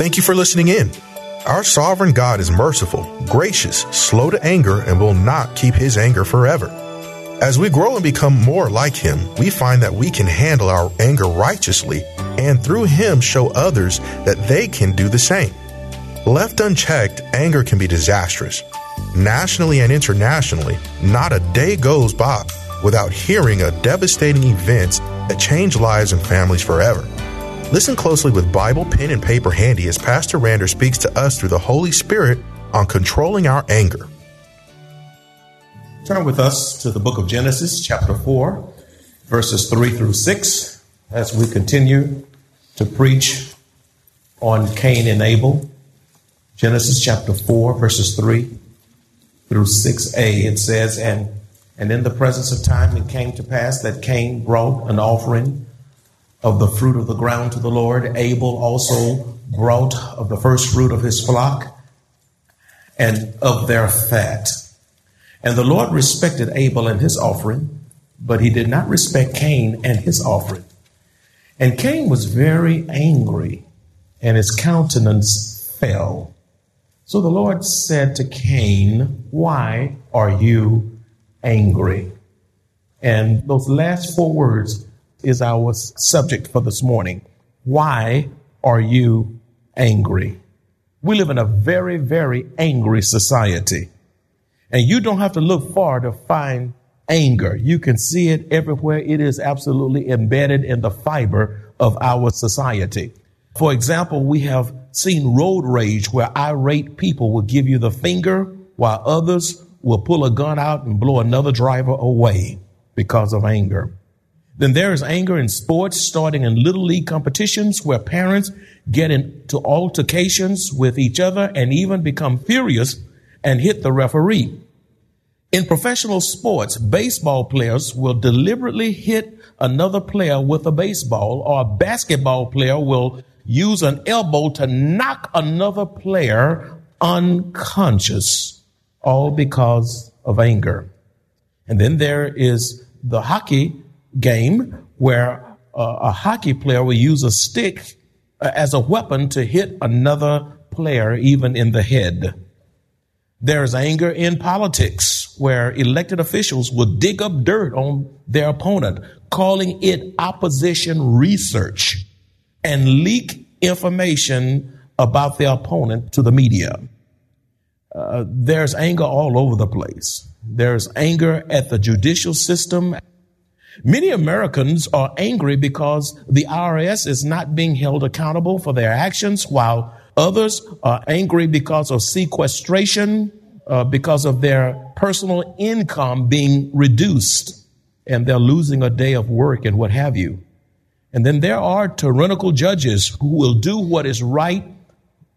Thank you for listening in. Our sovereign God is merciful, gracious, slow to anger, and will not keep his anger forever. As we grow and become more like him, we find that we can handle our anger righteously and through him show others that they can do the same. Left unchecked, anger can be disastrous. Nationally and internationally, not a day goes by without hearing of devastating events that change lives and families forever. Listen closely with Bible, pen, and paper handy as Pastor Rander speaks to us through the Holy Spirit on controlling our anger. Turn with us to the book of Genesis, chapter 4, verses 3 through 6, as we continue to preach on Cain and Abel. Genesis chapter 4, verses 3 through 6a, it says, And and in the presence of time it came to pass that Cain brought an offering of the fruit of the ground to the Lord. Abel also brought of the first fruit of his flock and of their fat. And the Lord respected Abel and his offering, but he did not respect Cain and his offering. And Cain was very angry, and his countenance fell. So the Lord said to Cain, Why are you angry? And those last four words is our subject for this morning. Why are you angry? We live in a very, very angry society. And you don't have to look far to find anger. You can see it everywhere. It is absolutely embedded in the fiber of our society. For example, we have seen road rage where irate people will give you the finger while others will pull a gun out and blow another driver away because of anger. Then there is anger in sports, starting in little league competitions where parents get into altercations with each other and even become furious and hit the referee. In professional sports, baseball players will deliberately hit another player with a baseball or a basketball player will use an elbow to knock another player unconscious, all because of anger. And then there is the hockey game where uh, a hockey player will use a stick uh, as a weapon to hit another player, even in the head. There's anger in politics where elected officials will dig up dirt on their opponent, calling it opposition research and leak information about their opponent to the media. Uh, there's anger all over the place. There's anger at the judicial system Many Americans are angry because the IRS is not being held accountable for their actions, while others are angry because of sequestration, uh, because of their personal income being reduced, and they're losing a day of work and what have you. And then there are tyrannical judges who will do what is right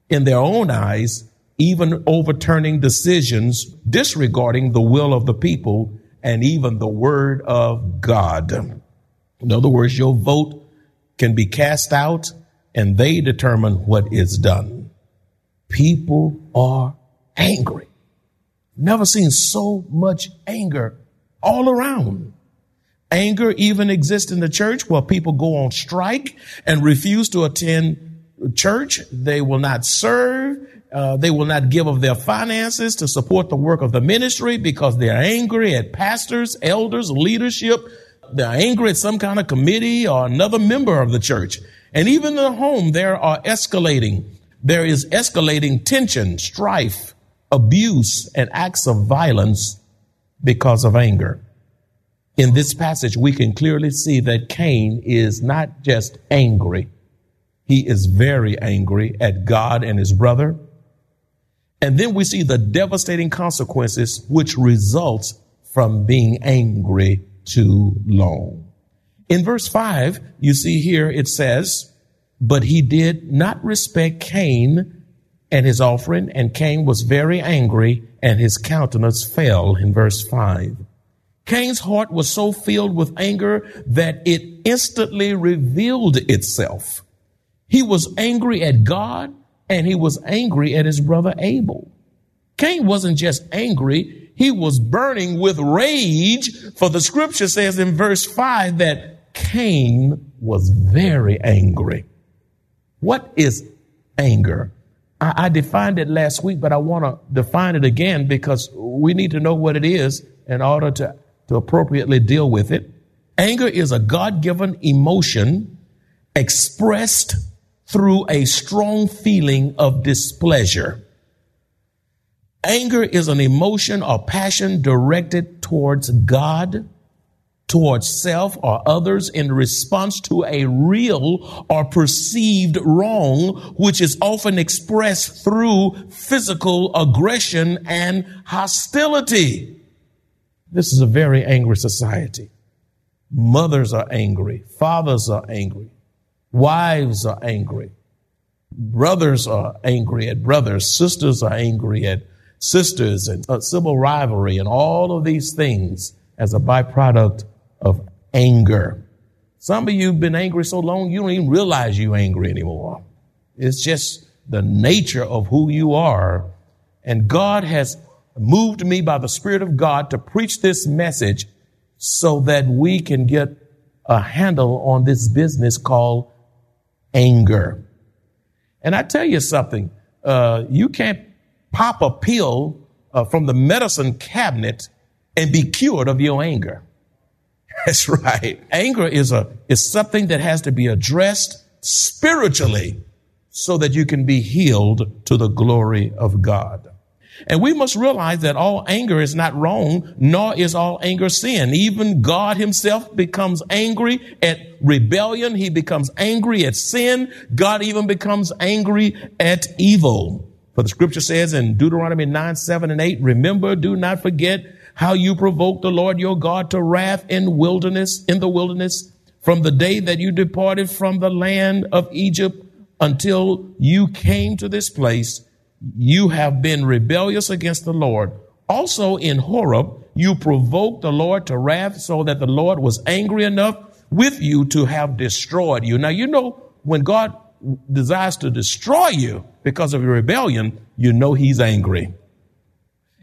in their own eyes, even overturning decisions disregarding the will of the people and even the word of God. In other words, your vote can be cast out and they determine what is done. People are angry. Never seen so much anger all around. Anger even exists in the church where people go on strike and refuse to attend church. They will not serve. Uh, they will not give of their finances to support the work of the ministry because they're angry at pastors, elders, leadership. They're angry at some kind of committee or another member of the church. And even in the home, there are escalating. There is escalating tension, strife, abuse, and acts of violence because of anger. In this passage, we can clearly see that Cain is not just angry. He is very angry at God and his brother And then we see the devastating consequences which results from being angry too long. In verse 5, you see here it says, But he did not respect Cain and his offering, and Cain was very angry, and his countenance fell in verse 5. Cain's heart was so filled with anger that it instantly revealed itself. He was angry at God and he was angry at his brother Abel. Cain wasn't just angry, he was burning with rage, for the scripture says in verse 5 that Cain was very angry. What is anger? I, I defined it last week, but I want to define it again because we need to know what it is in order to to appropriately deal with it. Anger is a God given emotion expressed through a strong feeling of displeasure. Anger is an emotion or passion directed towards God, towards self or others in response to a real or perceived wrong, which is often expressed through physical aggression and hostility. This is a very angry society. Mothers are angry. Fathers are angry. Wives are angry. Brothers are angry at brothers. Sisters are angry at sisters and uh, civil rivalry and all of these things as a byproduct of anger. Some of you have been angry so long you don't even realize you're angry anymore. It's just the nature of who you are. And God has moved me by the Spirit of God to preach this message so that we can get a handle on this business called anger. And I tell you something, uh, you can't pop a pill uh, from the medicine cabinet and be cured of your anger. That's right. Anger is a is something that has to be addressed spiritually so that you can be healed to the glory of God. And we must realize that all anger is not wrong, nor is all anger sin. Even God himself becomes angry at rebellion. He becomes angry at sin. God even becomes angry at evil. For the scripture says in Deuteronomy 9, 7, and 8, remember, do not forget how you provoked the Lord your God to wrath in wilderness, in the wilderness, from the day that you departed from the land of Egypt until you came to this place you have been rebellious against the Lord. Also in Horeb, you provoked the Lord to wrath so that the Lord was angry enough with you to have destroyed you. Now, you know, when God desires to destroy you because of your rebellion, you know he's angry.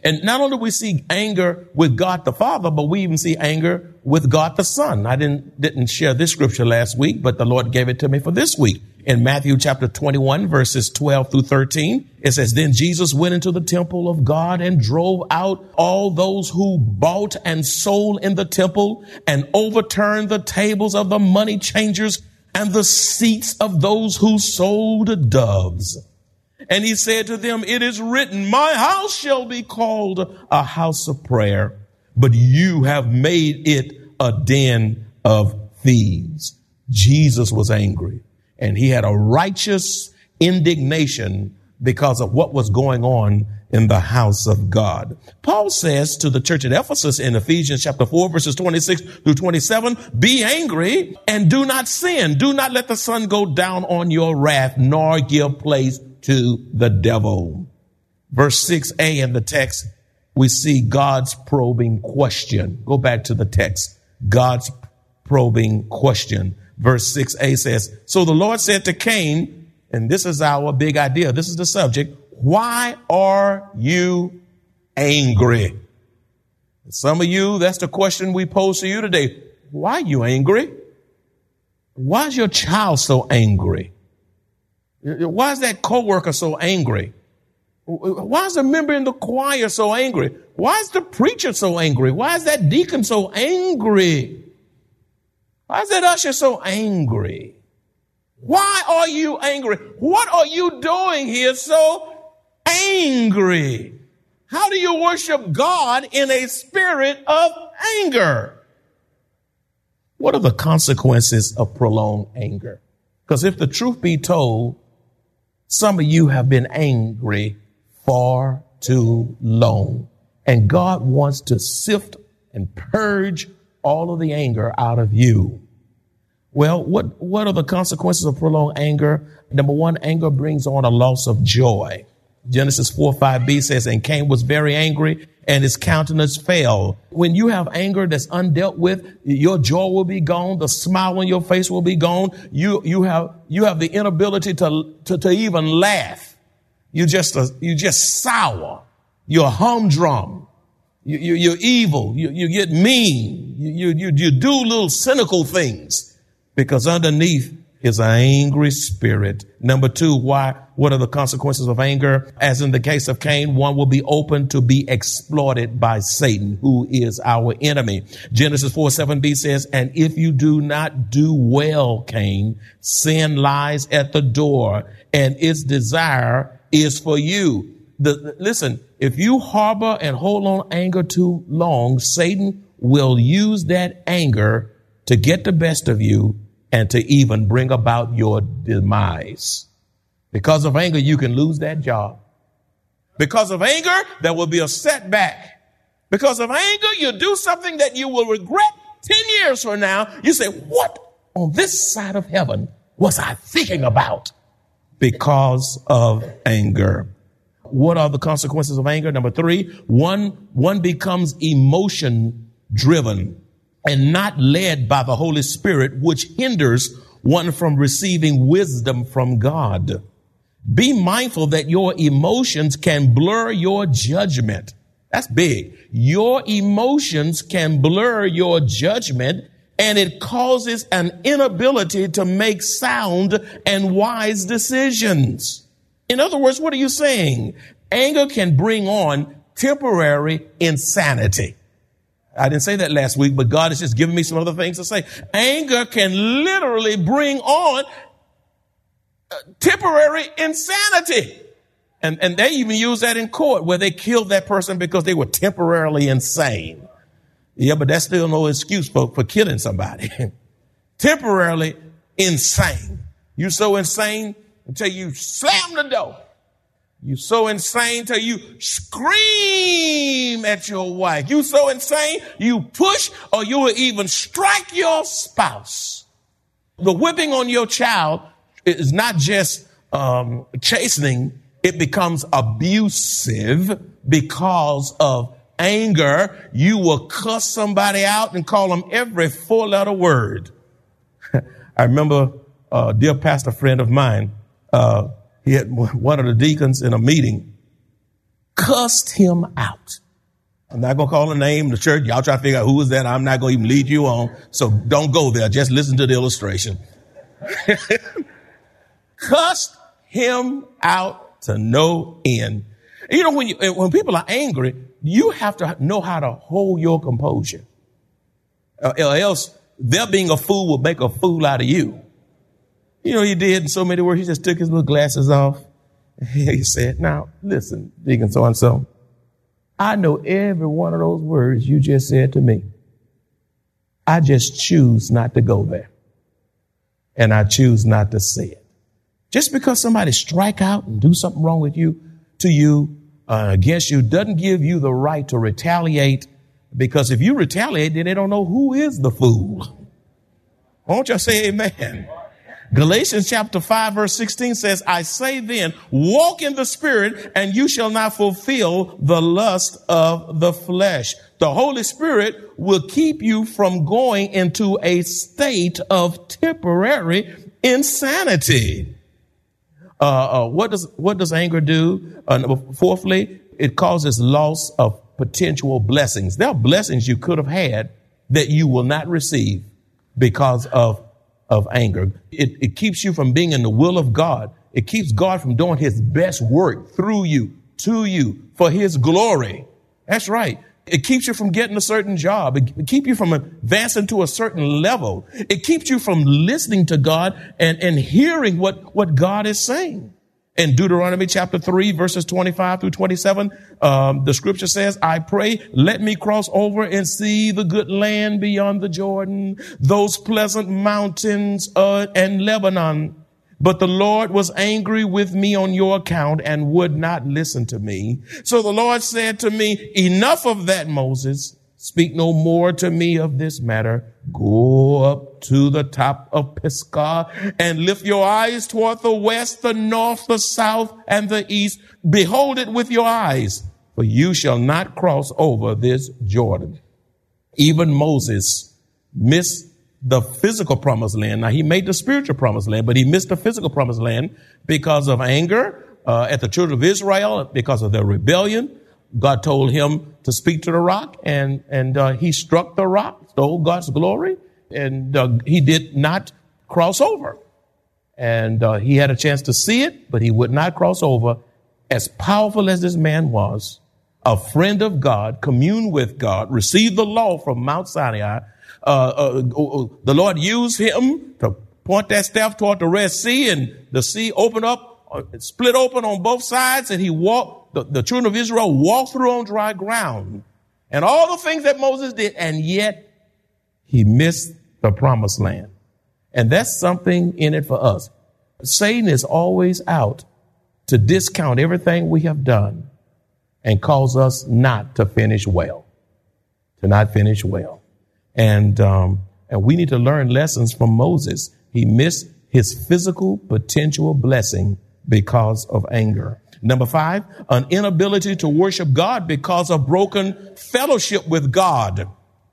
And not only we see anger with God the Father, but we even see anger with God the Son. I didn't, didn't share this scripture last week, but the Lord gave it to me for this week in Matthew chapter 21 verses 12 through 13. It says, Then Jesus went into the temple of God and drove out all those who bought and sold in the temple and overturned the tables of the money changers and the seats of those who sold doves. And he said to them, It is written, My house shall be called a house of prayer, but you have made it a den of thieves. Jesus was angry and he had a righteous indignation because of what was going on in the house of God. Paul says to the church at Ephesus in Ephesians chapter 4 verses 26 through 27, be angry and do not sin. Do not let the sun go down on your wrath, nor give place to the devil. Verse 6a in the text, we see God's probing question. Go back to the text. God's probing question verse 6a says, So the Lord said to Cain, and this is our big idea, this is the subject, why are you angry? Some of you, that's the question we pose to you today. Why are you angry? Why is your child so angry? Why is that coworker so angry? Why is the member in the choir so angry? Why is the preacher so angry? Why is that deacon so angry? Why is that usher so angry? Why are you angry? What are you doing here so angry? How do you worship God in a spirit of anger? What are the consequences of prolonged anger? Because if the truth be told, some of you have been angry far too long. And God wants to sift and purge all of the anger out of you. Well, what, what are the consequences of prolonged anger? Number one, anger brings on a loss of joy. Genesis 4 5b says, And Cain was very angry and his countenance fell. When you have anger that's undealt with, your joy will be gone. The smile on your face will be gone. You, you have, you have the inability to, to, to even laugh. You just, you just sour. You're humdrum. You, you, you're evil. You, you get mean. You, you, you do little cynical things because underneath is an angry spirit. Number two, why, what are the consequences of anger? As in the case of Cain, one will be open to be exploited by Satan, who is our enemy. Genesis 4, 7b says, and if you do not do well, Cain, sin lies at the door and its desire is for you. The, listen, if you harbor and hold on anger too long, Satan will use that anger to get the best of you and to even bring about your demise. Because of anger, you can lose that job. Because of anger, there will be a setback. Because of anger, you do something that you will regret 10 years from now. You say, what on this side of heaven was I thinking about? Because of anger. What are the consequences of anger? Number three, one, one becomes emotion driven and not led by the Holy Spirit, which hinders one from receiving wisdom from God. Be mindful that your emotions can blur your judgment. That's big. Your emotions can blur your judgment and it causes an inability to make sound and wise decisions. In other words, what are you saying? Anger can bring on temporary insanity. I didn't say that last week, but God is just giving me some other things to say. Anger can literally bring on uh, temporary insanity. And, and they even use that in court where they killed that person because they were temporarily insane. Yeah, but that's still no excuse for, for killing somebody. temporarily insane. You so insane until you slam the door you so insane till you scream at your wife. You so insane, you push or you will even strike your spouse. The whipping on your child is not just um, chastening, it becomes abusive because of anger. You will cuss somebody out and call them every four letter word. I remember a dear pastor friend of mine, uh, he had one of the deacons in a meeting cussed him out. I'm not to call a name, the church. Y'all try to figure out who is that. I'm not to even lead you on. So don't go there. Just listen to the illustration. cussed him out to no end. You know, when you, when people are angry, you have to know how to hold your composure. Uh, or else their being a fool will make a fool out of you. You know, he did in so many words. He just took his little glasses off. He said, now listen, Deacon so and so, I know every one of those words you just said to me. I just choose not to go there. And I choose not to say it. Just because somebody strike out and do something wrong with you, to you, uh, against you, doesn't give you the right to retaliate. Because if you retaliate, then they don't know who is the fool. Won't you say amen? Galatians chapter 5 verse 16 says, I say then, walk in the spirit and you shall not fulfill the lust of the flesh. The Holy Spirit will keep you from going into a state of temporary insanity. Uh, uh, what does what does anger do? Uh, fourthly, it causes loss of potential blessings. There are blessings you could have had that you will not receive because of of anger. It, it keeps you from being in the will of God. It keeps God from doing his best work through you, to you, for his glory. That's right. It keeps you from getting a certain job. It keeps you from advancing to a certain level. It keeps you from listening to God and, and hearing what, what God is saying. In Deuteronomy chapter 3, verses 25 through 27, um, the scripture says, I pray, let me cross over and see the good land beyond the Jordan, those pleasant mountains uh, and Lebanon. But the Lord was angry with me on your account and would not listen to me. So the Lord said to me, enough of that, Moses. Speak no more to me of this matter. Go up to the top of Pisgah and lift your eyes toward the west, the north, the south, and the east. Behold it with your eyes, for you shall not cross over this Jordan. Even Moses missed the physical promised land. Now he made the spiritual promised land, but he missed the physical promised land because of anger uh, at the children of Israel, because of their rebellion. God told him to speak to the rock, and and uh, he struck the rock, stole God's glory, and uh, he did not cross over. And uh, he had a chance to see it, but he would not cross over. As powerful as this man was, a friend of God, commune with God, received the law from Mount Sinai uh, uh, the Lord used him to point that staff toward the Red Sea and the sea opened up, uh, split open on both sides and he walked, the, the children of Israel walked through on dry ground and all the things that Moses did and yet he missed the promised land. And that's something in it for us. Satan is always out to discount everything we have done and cause us not to finish well, to not finish well. And, um, and we need to learn lessons from Moses. He missed his physical potential blessing because of anger. Number five, an inability to worship God because of broken fellowship with God.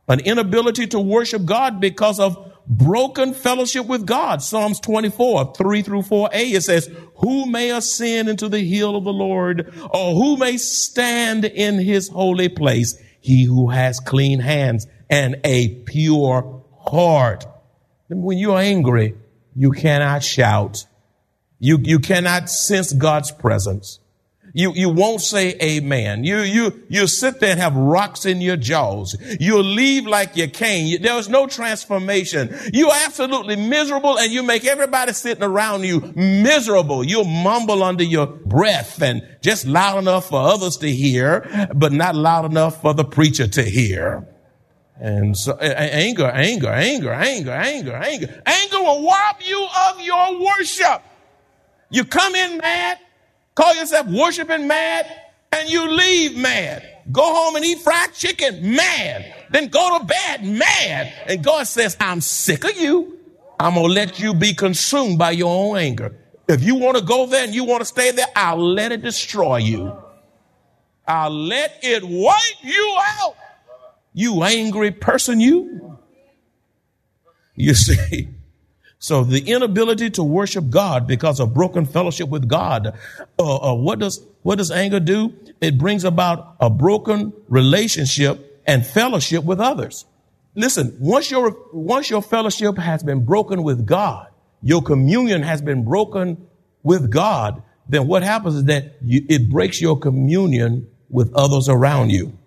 An inability to worship God because of broken fellowship with God. Psalms 24, 3 through 4a, it says, who may ascend into the hill of the Lord or who may stand in his holy place? He who has clean hands and a pure heart. When you're angry, you cannot shout. You, you cannot sense God's presence. You, you won't say amen. You, you, you sit there and have rocks in your jaws. You'll leave like you came. There's no transformation. You're absolutely miserable and you make everybody sitting around you miserable. You'll mumble under your breath and just loud enough for others to hear, but not loud enough for the preacher to hear. And so anger, anger, anger, anger, anger, anger. Anger will rob you of your worship. You come in mad, call yourself worshiping mad, and you leave mad. Go home and eat fried chicken mad. Then go to bed mad. And God says, I'm sick of you. I'm going to let you be consumed by your own anger. If you want to go there and you want to stay there, I'll let it destroy you. I'll let it wipe you out. You angry person, you. You see, so the inability to worship God because of broken fellowship with God. Uh, uh, what does what does anger do? It brings about a broken relationship and fellowship with others. Listen, once your once your fellowship has been broken with God, your communion has been broken with God, then what happens is that you, it breaks your communion with others around you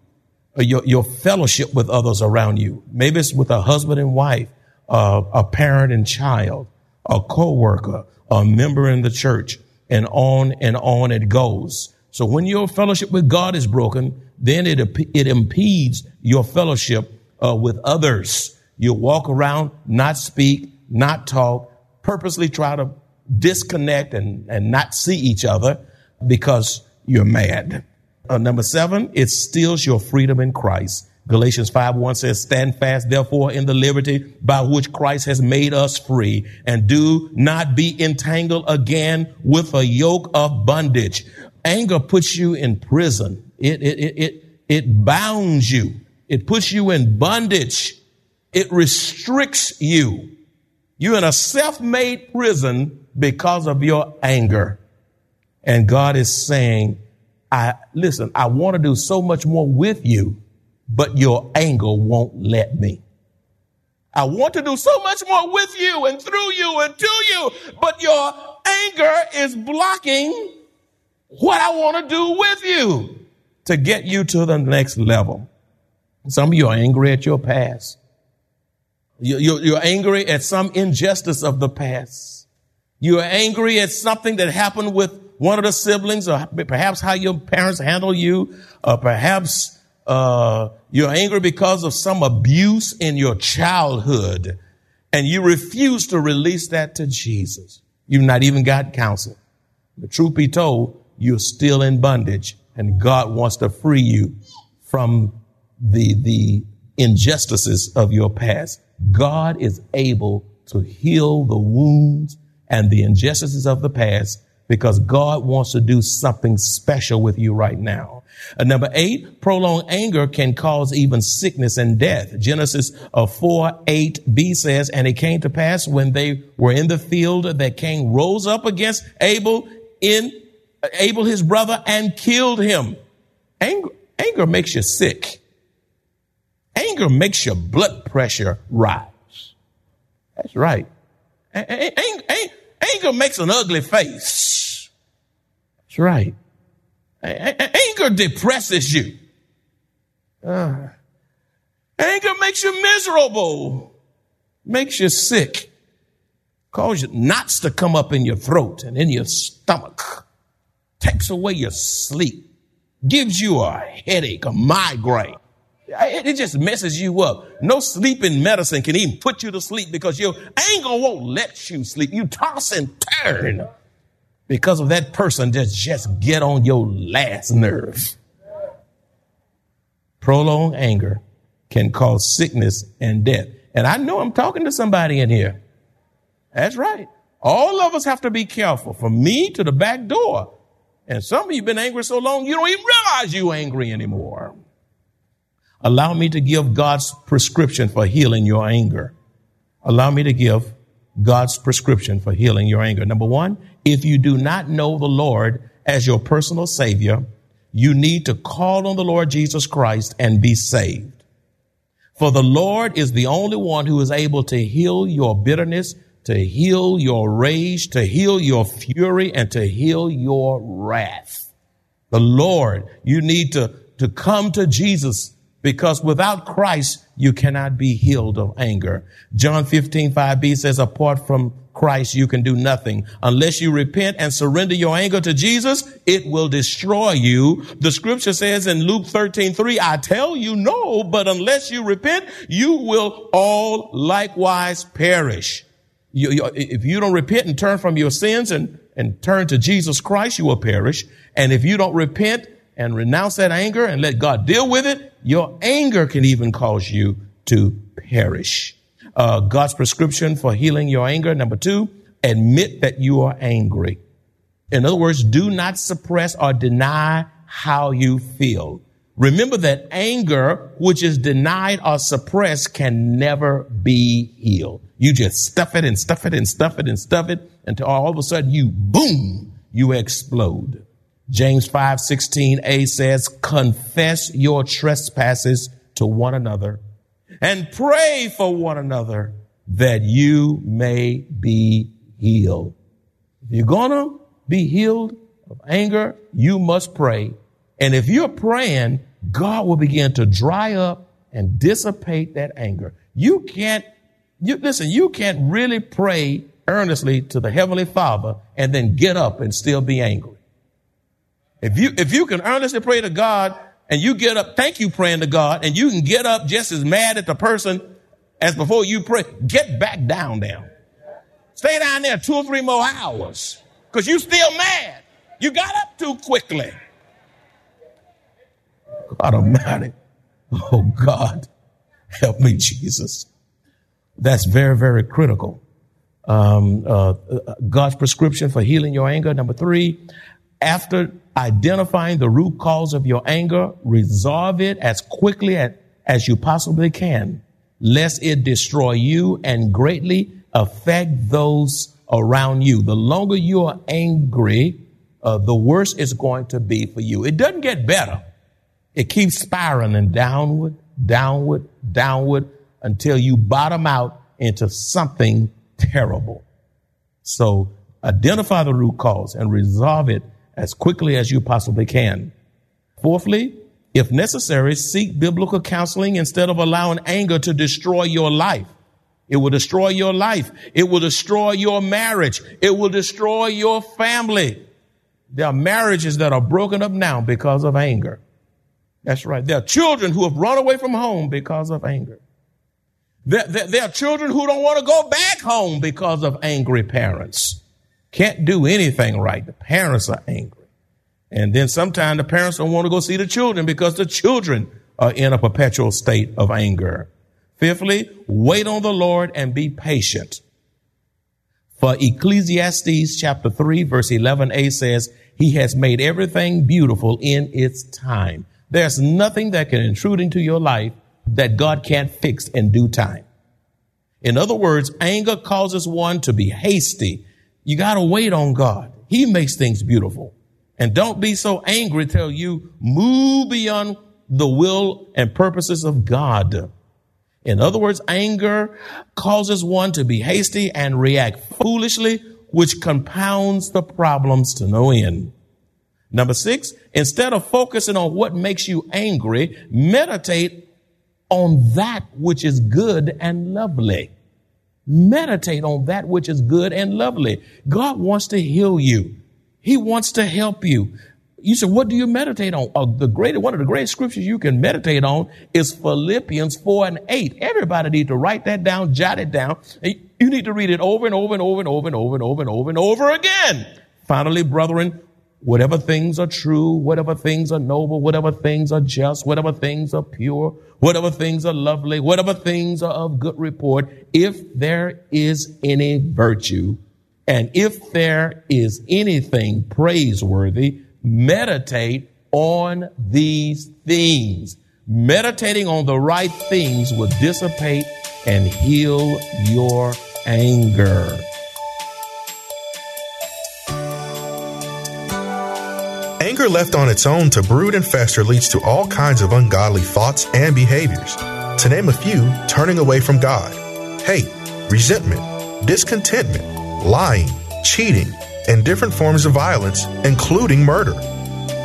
your, your fellowship with others around you. Maybe it's with a husband and wife, a parent and child, a co-worker, a member in the church, and on and on it goes. So when your fellowship with God is broken, then it, it impedes your fellowship uh, with others. You walk around, not speak, not talk, purposely try to disconnect and, and not see each other because you're mad. Uh, number seven, it steals your freedom in Christ. Galatians 5 1 says, Stand fast, therefore, in the liberty by which Christ has made us free, and do not be entangled again with a yoke of bondage. Anger puts you in prison. It, it, it, it, it bounds you. It puts you in bondage. It restricts you. You're in a self-made prison because of your anger. And God is saying, I listen, I want to do so much more with you, but your anger won't let me. I want to do so much more with you and through you and to you, but your anger is blocking what I want to do with you to get you to the next level. Some of you are angry at your past. You're angry at some injustice of the past. You're angry at something that happened with one of the siblings, or perhaps how your parents handle you, or perhaps uh, you're angry because of some abuse in your childhood, and you refuse to release that to Jesus. You've not even got counsel. The truth be told, you're still in bondage and God wants to free you from the, the injustices of your past. God is able to heal the wounds and the injustices of the past because God wants to do something special with you right now. Uh, number eight, prolonged anger can cause even sickness and death. Genesis uh, 4, 8b says, And it came to pass when they were in the field that Cain rose up against Abel in uh, Abel his brother and killed him. Anger, anger makes you sick. Anger makes your blood pressure rise. That's right. Anger makes an ugly face. That's right. Anger depresses you. Uh, anger makes you miserable, makes you sick, causes knots to come up in your throat and in your stomach, takes away your sleep, gives you a headache, a migraine. It just messes you up. No sleeping medicine can even put you to sleep because your anger won't let you sleep. You toss and turn because of that person that just get on your last nerve. Prolonged anger can cause sickness and death. And I know I'm talking to somebody in here. That's right. All of us have to be careful from me to the back door. And some of you have been angry so long you don't even realize you're angry anymore. Allow me to give God's prescription for healing your anger. Allow me to give God's prescription for healing your anger. Number one, if you do not know the Lord as your personal savior, you need to call on the Lord Jesus Christ and be saved. For the Lord is the only one who is able to heal your bitterness, to heal your rage, to heal your fury, and to heal your wrath. The Lord, you need to, to come to Jesus because without Christ, you cannot be healed of anger. John 15, 5b says, apart from Christ, you can do nothing. Unless you repent and surrender your anger to Jesus, it will destroy you. The scripture says in Luke 13, 3, I tell you no, but unless you repent, you will all likewise perish. You, you, if you don't repent and turn from your sins and, and turn to Jesus Christ, you will perish. And if you don't repent and renounce that anger and let God deal with it, your anger can even cause you to perish. Uh, God's prescription for healing your anger. Number two, admit that you are angry. In other words, do not suppress or deny how you feel. Remember that anger, which is denied or suppressed, can never be healed. You just stuff it and stuff it and stuff it and stuff it until all of a sudden you boom, you explode. James 5 16a says, confess your trespasses to one another and pray for one another that you may be healed. If you're gonna be healed of anger, you must pray. And if you're praying, God will begin to dry up and dissipate that anger. You can't, you, listen, you can't really pray earnestly to the Heavenly Father and then get up and still be angry. If you, if you can earnestly pray to God and you get up, thank you praying to God, and you can get up just as mad at the person as before you pray, get back down there. Stay down there two or three more hours because you still mad. You got up too quickly. God Almighty. Oh God, help me, Jesus. That's very, very critical. Um, uh, uh God's prescription for healing your anger. Number three, after identifying the root cause of your anger, resolve it as quickly as, you possibly can, lest it destroy you and greatly affect those around you. The longer you are angry, uh, the worse it's going to be for you. It doesn't get better. It keeps spiraling downward, downward, downward until you bottom out into something terrible. So identify the root cause and resolve it as quickly as you possibly can. Fourthly, if necessary, seek biblical counseling instead of allowing anger to destroy your life. It will destroy your life. It will destroy your marriage. It will destroy your family. There are marriages that are broken up now because of anger. That's right. There are children who have run away from home because of anger. There, there, there are children who don't want to go back home because of angry parents. Can't do anything right. The parents are angry. And then sometimes the parents don't want to go see the children because the children are in a perpetual state of anger. Fifthly, wait on the Lord and be patient. For Ecclesiastes chapter 3 verse 11a says, He has made everything beautiful in its time. There's nothing that can intrude into your life that God can't fix in due time. In other words, anger causes one to be hasty. You gotta wait on God. He makes things beautiful. And don't be so angry till you move beyond the will and purposes of God. In other words, anger causes one to be hasty and react foolishly, which compounds the problems to no end. Number six, instead of focusing on what makes you angry, meditate on that which is good and lovely. Meditate on that which is good and lovely. God wants to heal you. He wants to help you. You said, what do you meditate on? Uh, the great, one of the great scriptures you can meditate on is Philippians 4 and 8. Everybody need to write that down, jot it down. You need to read it over and over and over and over and over and over and over again. Finally, brethren, whatever things are true, whatever things are noble, whatever things are just, whatever things are pure, whatever things are lovely, whatever things are of good report, if there is any virtue, and if there is anything praiseworthy, meditate on these things. Meditating on the right things will dissipate and heal your anger. Anger left on its own to brood and fester leads to all kinds of ungodly thoughts and behaviors. To name a few, turning away from God, hate, resentment, discontentment, lying, cheating, and different forms of violence, including murder.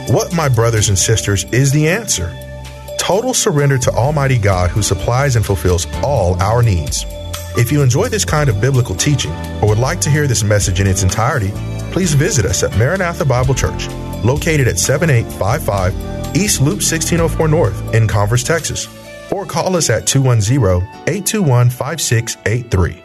What, my brothers and sisters, is the answer? Total surrender to Almighty God who supplies and fulfills all our needs. If you enjoy this kind of biblical teaching or would like to hear this message in its entirety, please visit us at Maranatha Bible Church, located at 7855 East Loop 1604 North in Converse, Texas, or call us at 210 821 5683.